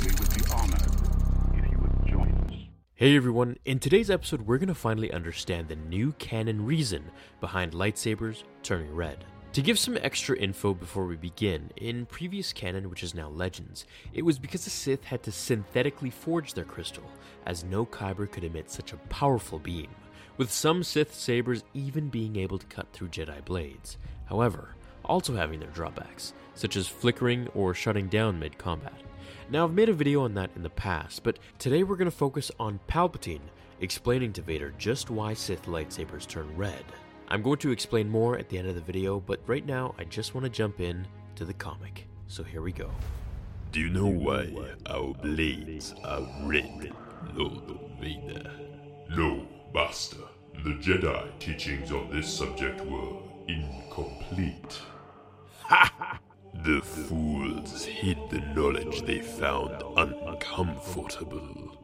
We would be honored if you would join us. Hey everyone, in today's episode, we're going to finally understand the new canon reason behind lightsabers turning red. To give some extra info before we begin, in previous canon, which is now Legends, it was because the Sith had to synthetically forge their crystal, as no kyber could emit such a powerful beam, with some Sith sabers even being able to cut through Jedi blades. However, also having their drawbacks, such as flickering or shutting down mid combat. Now, I've made a video on that in the past, but today we're going to focus on Palpatine explaining to Vader just why Sith lightsabers turn red. I'm going to explain more at the end of the video, but right now I just want to jump in to the comic. So here we go. Do you know why our blades are red, Lord Vader? No, Master. The Jedi teachings on this subject were incomplete. The fools hid the knowledge they found uncomfortable.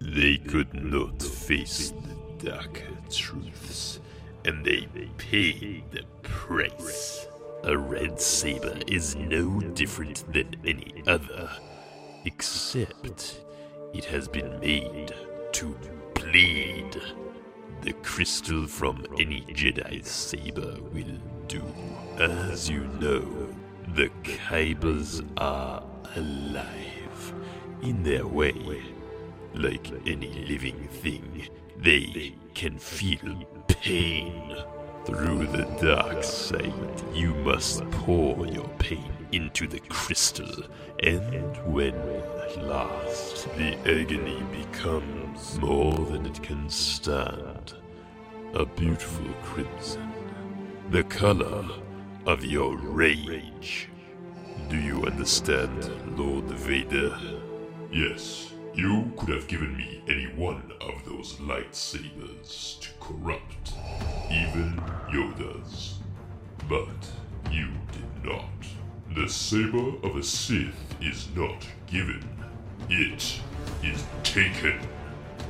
They could not face the dark truths, and they paid the price. A red saber is no different than any other, except it has been made to bleed. The crystal from any Jedi's saber will do. As you know, the Kybers are alive in their way. Like any living thing, they can feel pain. Through the dark side, you must pour your pain into the crystal, and when at last the agony becomes more than it can stand, a beautiful crimson, the color of your rage. Do you understand, Lord Vader? Yes, you could have given me any one of those lightsabers to corrupt, even Yoda's. But you did not. The saber of a Sith is not given, it is taken.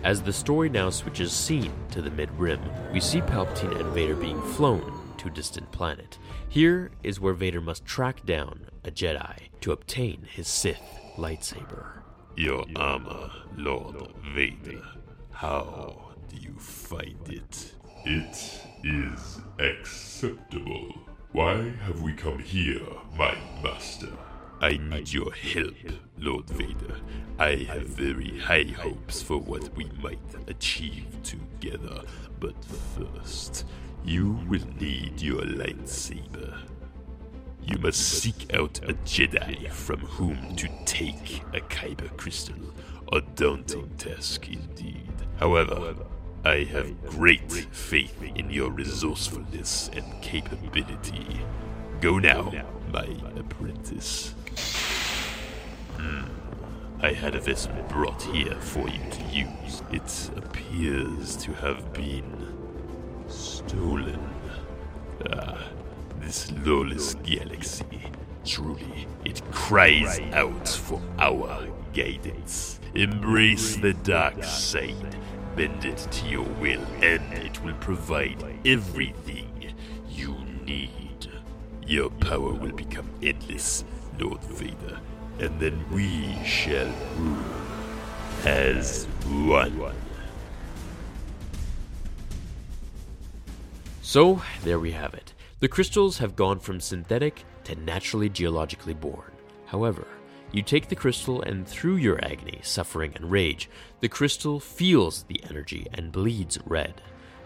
As the story now switches scene to the mid rim, we see Palpatine and Vader being flown to a distant planet. Here is where Vader must track down a Jedi to obtain his Sith lightsaber. Your armor, Lord Vader. How do you find it? It is acceptable. Why have we come here, my master? I need your help, Lord Vader. I have very high hopes for what we might achieve together, but first, you will need your lightsaber. You must seek out a Jedi from whom to take a Kyber crystal. A daunting task indeed. However, I have great faith in your resourcefulness and capability. Go now, my apprentice. Hmm. I had a vessel brought here for you to use. It appears to have been stolen. Ah, this lawless galaxy. Truly, it cries out for our guidance. Embrace the dark side, bend it to your will, and it will provide everything you need. Your power will become endless, Lord Vader, and then we shall rule as one. So, there we have it. The crystals have gone from synthetic to naturally geologically born. However, you take the crystal, and through your agony, suffering, and rage, the crystal feels the energy and bleeds red.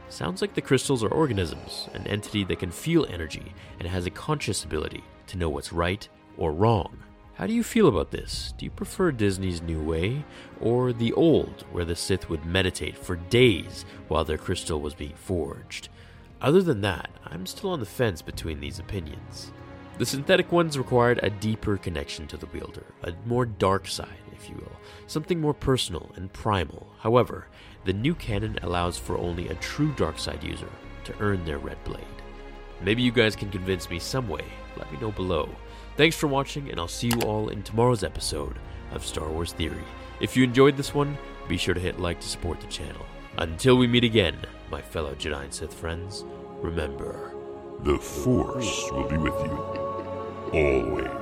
Sounds like the crystals are organisms, an entity that can feel energy and has a conscious ability to know what's right or wrong. How do you feel about this? Do you prefer Disney's new way, or the old, where the Sith would meditate for days while their crystal was being forged? Other than that, I'm still on the fence between these opinions. The synthetic ones required a deeper connection to the wielder, a more dark side, if you will, something more personal and primal. However, the new canon allows for only a true dark side user to earn their red blade. Maybe you guys can convince me some way. Let me know below. Thanks for watching, and I'll see you all in tomorrow's episode of Star Wars Theory. If you enjoyed this one, be sure to hit like to support the channel. Until we meet again, my fellow Jedi and Sith friends, remember. The Force will be with you. Always.